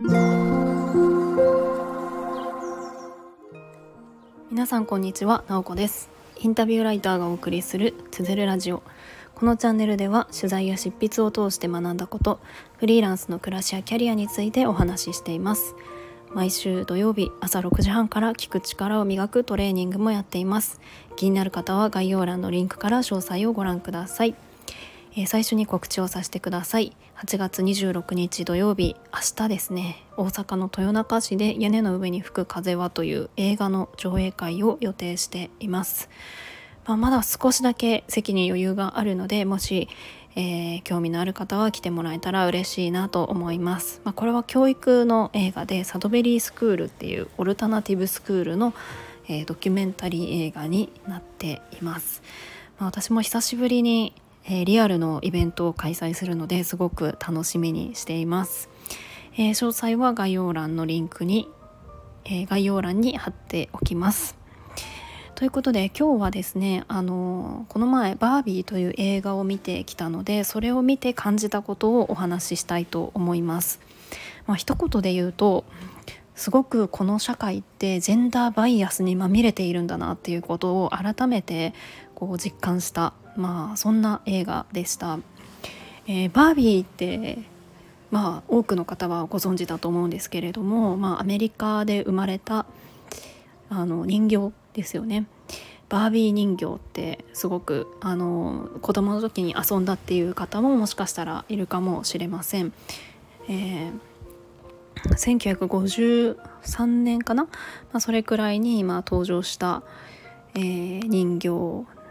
皆さんこんにちは、なおこです。インタビューライターがお送りするつづるラジオ。このチャンネルでは取材や執筆を通して学んだことフリーランスの暮らしやキャリアについてお話ししています。毎週土曜日朝6時半から聞く力を磨くトレーニングもやっています。気になる方は概要欄のリンクから詳細をご覧ください。えー、最初に告知をさせてください。8月26日土曜日明日ですね。大阪の豊中市で屋根の上に吹く風はという映画の上映会を予定しています、まあ、まだ少しだけ席に余裕があるのでもし、えー、興味のある方は来てもらえたら嬉しいなと思います、まあ、これは教育の映画でサドベリースクールっていうオルタナティブスクールの、えー、ドキュメンタリー映画になっています、まあ、私も久しぶりにえー、リアルのイベントを開催するのですごく楽しみにしています、えー、詳細は概要欄のリンクに、えー、概要欄に貼っておきます。ということで今日はですねあのこの前バービーという映画を見てきたのでそれを見て感じたことをお話ししたいと思います、まあ、一言で言うとすごくこの社会ってジェンダーバイアスにまみれているんだなっていうことを改めてこう実感したまあそんな映画でした。えー、バービーってまあ多くの方はご存知だと思うんですけれども、まあ、アメリカで生まれたあの人形ですよね。バービー人形ってすごくあの子供の時に遊んだっていう方ももしかしたらいるかもしれません。えー、1953年かな、まあ、それくらいに今登場した、えー、人形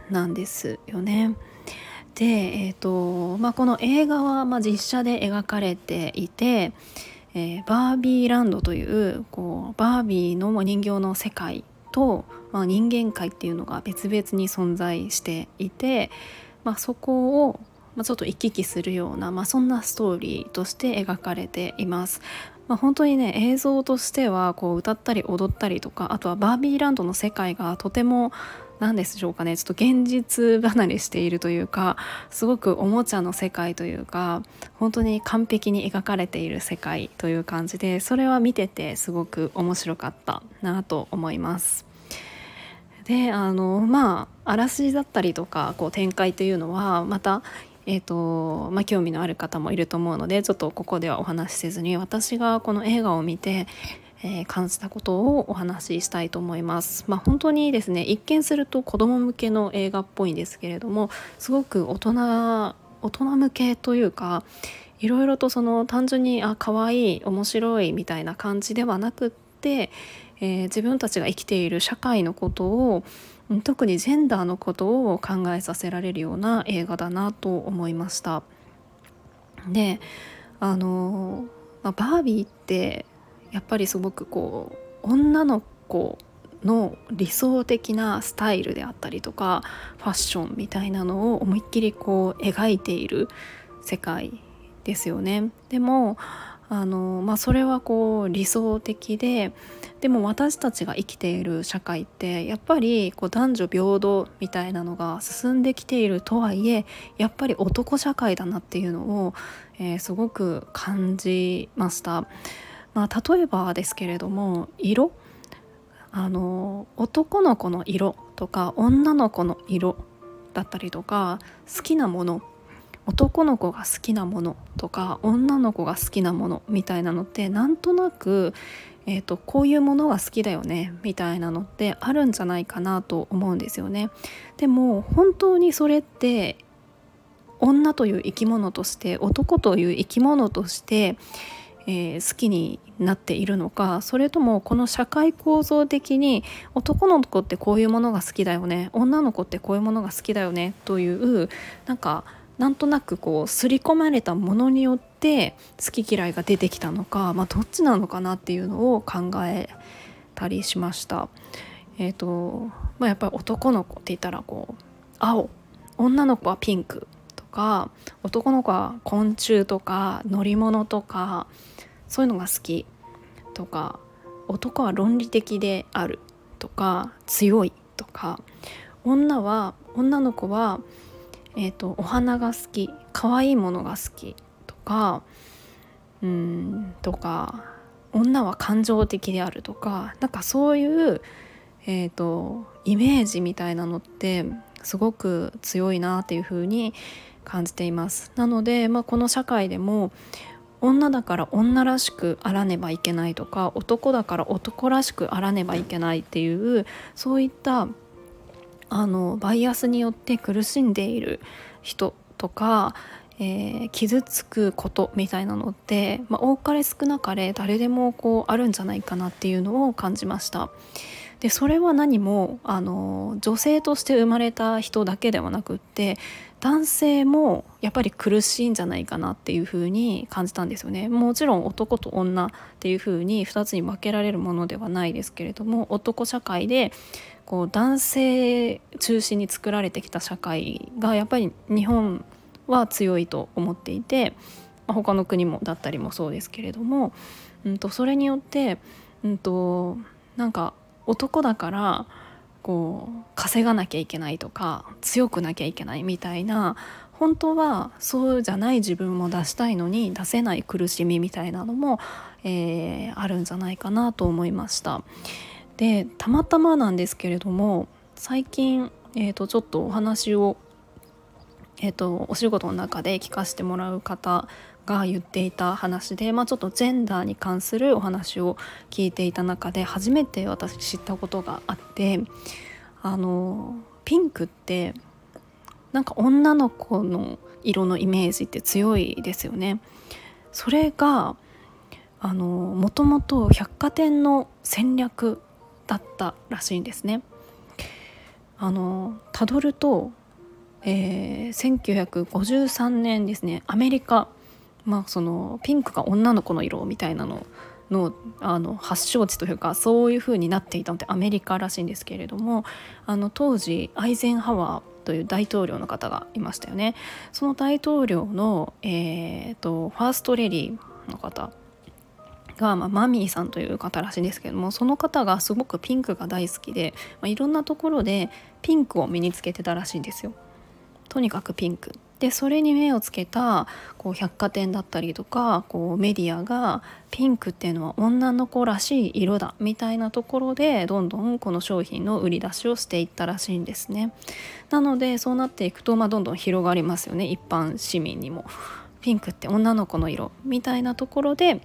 なんですよね。で、えーとまあ、この映画はまあ実写で描かれていて、えー、バービーランドというこうバービーの人形の世界と、まあ、人間界っていうのが別々に存在していて、まあ、そこをまちょっと行き来するような、まあ、そんなストーリーとして描かれています。まあ、本当にね映像としてはこう歌ったり踊ったりとかあとはバービーランドの世界がとても何でしょうかねちょっと現実離れしているというかすごくおもちゃの世界というか本当に完璧に描かれている世界という感じでそれは見ててすごく面白かったなと思います。であのまあ嵐だったりとかこう展開というのはまたえーとまあ、興味のある方もいると思うのでちょっとここではお話しせずに私がこの映画を見てえー、感じたことをお話ししたいと思います。まあ、本当にですね一見すると子供向けの映画っぽいんですけれどもすごく大人大人向けというかいろいろとその単純にあ可愛い面白いみたいな感じではなくって、えー、自分たちが生きている社会のことを特にジェンダーのことを考えさせられるような映画だなと思いました。であの、まあ、バービーってやっぱりすごくこう女の子の理想的なスタイルであったりとかファッションみたいなのを思いっきりこう描いている世界ですよね。でもあの、まあ、それはこう理想的ででも私たちが生きている社会ってやっぱりこう男女平等みたいなのが進んできているとはいえやっぱり男社会だなっていうのを、えー、すごく感じました。まあ、例えばですけれども色あの男の子の色とか女の子の色だったりとか好きなもの男の子が好きなものとか女の子が好きなものみたいなのってなんとなく、えーと、こういうものが好きだよねみたいなのってあるんじゃないかなと思うんですよね。でも本当にそれって女という生き物として男という生き物としてえー、好きになっているのかそれともこの社会構造的に男の子ってこういうものが好きだよね女の子ってこういうものが好きだよねというなんかなんとなくこう刷り込まれたものによって好き嫌いが出てきたのか、まあ、どっちなのかなっていうのを考えたりしました。えーとまあ、やっぱり男の子って言ったらこう青女の子はピンクか男の子は昆虫とか乗り物とかそういうのが好きとか男は論理的であるとか強いとか女は女の子は、えーと、お花が好き可愛いものが好きとかうんとか女は感情的であるとかなんかそういう、えーと、イメージみたいなのってすごく強いなっていうふうに感じています。なので、まあ、この社会でも女だから女らしくあらねばいけないとか男だから男らしくあらねばいけないっていうそういったあのバイアスによって苦しんでいる人とか、えー、傷つくことみたいなのって、まあ、多かれ少なかれ誰でもこうあるんじゃないかなっていうのを感じました。でそれは何もあの女性として生まれた人だけではなくって男性もやっぱり苦しいんじゃないかなっていうふうに感じたんですよね。もちろん男と女っていうふうに2つに分けられるものではないですけれども男社会でこう男性中心に作られてきた社会がやっぱり日本は強いと思っていて、他の国もだったりもそうですけれども、うんと、それによって、うんと、なんか男だからこう稼がなきゃいけないとか強くなきゃいけないみたいな本当はそうじゃない自分も出したいのに出せない苦しみみたいなのも、えー、あるんじゃないかなと思いました。でたまたまなんですけれども最近、えー、とちょっとお話を、えー、とお仕事の中で聞かせてもらう方が言っていた話で、まあ、ちょっとジェンダーに関するお話を聞いていた中で初めて私知ったことがあってあのピンクってなんか女の子の色のイメージって強いですよね。それがあのもともと百貨店の戦略だったらしいんですね。あのたどると、えー、1953年ですねアメリカ、まあ、そのピンクが女の子の色みたいなののあの発祥地というかそういう風になっていたのってアメリカらしいんですけれどもあの当時アイゼンハワーという大統領の方がいましたよねその大統領の、えーと、ファーストレディーの方が、まあ、マミーさんという方らしいんですけどもその方がすごくピンクが大好きで、まあ、いろんなところでピンクを身につけてたらしいんですよ。とにかくピンクでそれに目をつけたこう百貨店だったりとかこうメディアがピンクっていうのは女の子らしい色だみたいなところでどんどんこの商品の売り出しをしていったらしいんですね。なのでそうなっていくと、まあ、どんどん広がりますよね一般市民にも。ピンクって女の子の色みたいなところで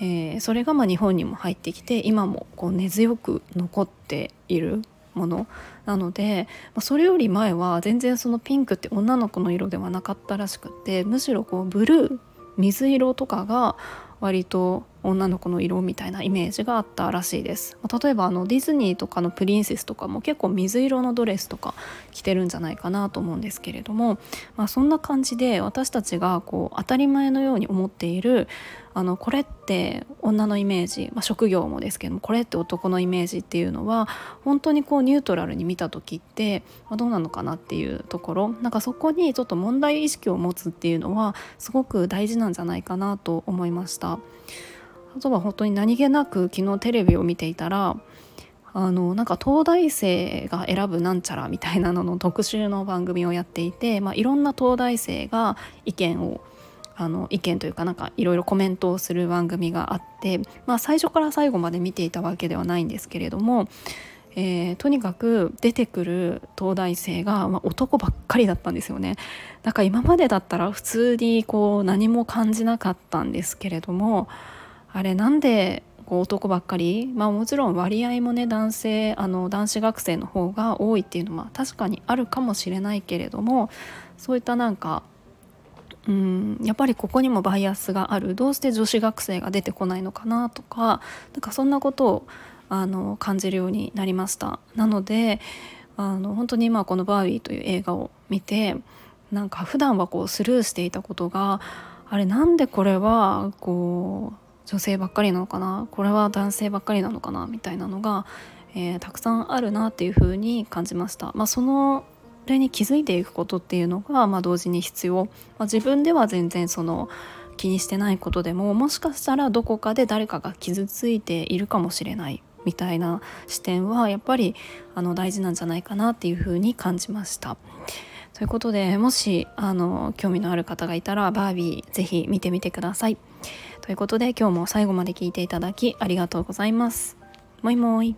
えー、それがま日本にも入ってきて今もこう根強く残っているものなので、まあ、それより前は全然そのピンクって女の子の色ではなかったらしくてむしろこうブルー水色とかが割と女の子の色みたいなイメージがあったらしいです、まあ、例えばあのディズニーとかのプリンセスとかも結構水色のドレスとか着てるんじゃないかなと思うんですけれども、まあ、そんな感じで私たちがこう当たり前のように思っているあのこれって女のイメージ、まあ、職業もですけどもこれって男のイメージっていうのは本当にこうニュートラルに見た時って、まあ、どうなのかなっていうところなんかそこにちょっと問題意識を持つっていうのはすごく大事なんじゃないかなと思いました。あとは本当に何気なく昨日テレビを見ていたらあのなんか東大生が選ぶなんちゃらみたいなのの特集の番組をやっていて、まあ、いろんな東大生が意見をあの意見というかなんかいろいろコメントをする番組があって、まあ、最初から最後まで見ていたわけではないんですけれども、えー、とにかく出てくる東大生が、まあ、男ばっかりだったんですよね。だから今までだったら普通にこう何も感じなかったんですけれどもあれなんでこう男ばっかり、まあ、もちろん割合もね男性あの男子学生の方が多いっていうのは確かにあるかもしれないけれどもそういったなんかうんやっぱりここにもバイアスがある。どうして女子学生が出てこないのかなとかなんかそんなことをあの感じるようになりました。なのであの本当に今この「バービー」という映画を見てなんか普段はこうスルーしていたことがあれなんでこれはこう女性ばっかりなのかな？これは男性ばっかりなのかな？みたいなのが、えー、たくさんあるなっていうふうに感じました。まあ、そのれに気づいていくことっていうのが、まあ、同時に必要、まあ、自分では全然その気にしてないことでももしかしたらどこかで誰かが傷ついているかもしれないみたいな視点はやっぱりあの大事なんじゃないかなっていうふうに感じました。ということでもしあの興味のある方がいたらバービーぜひ見てみてください。ということで今日も最後まで聞いていただきありがとうございます。もいもい。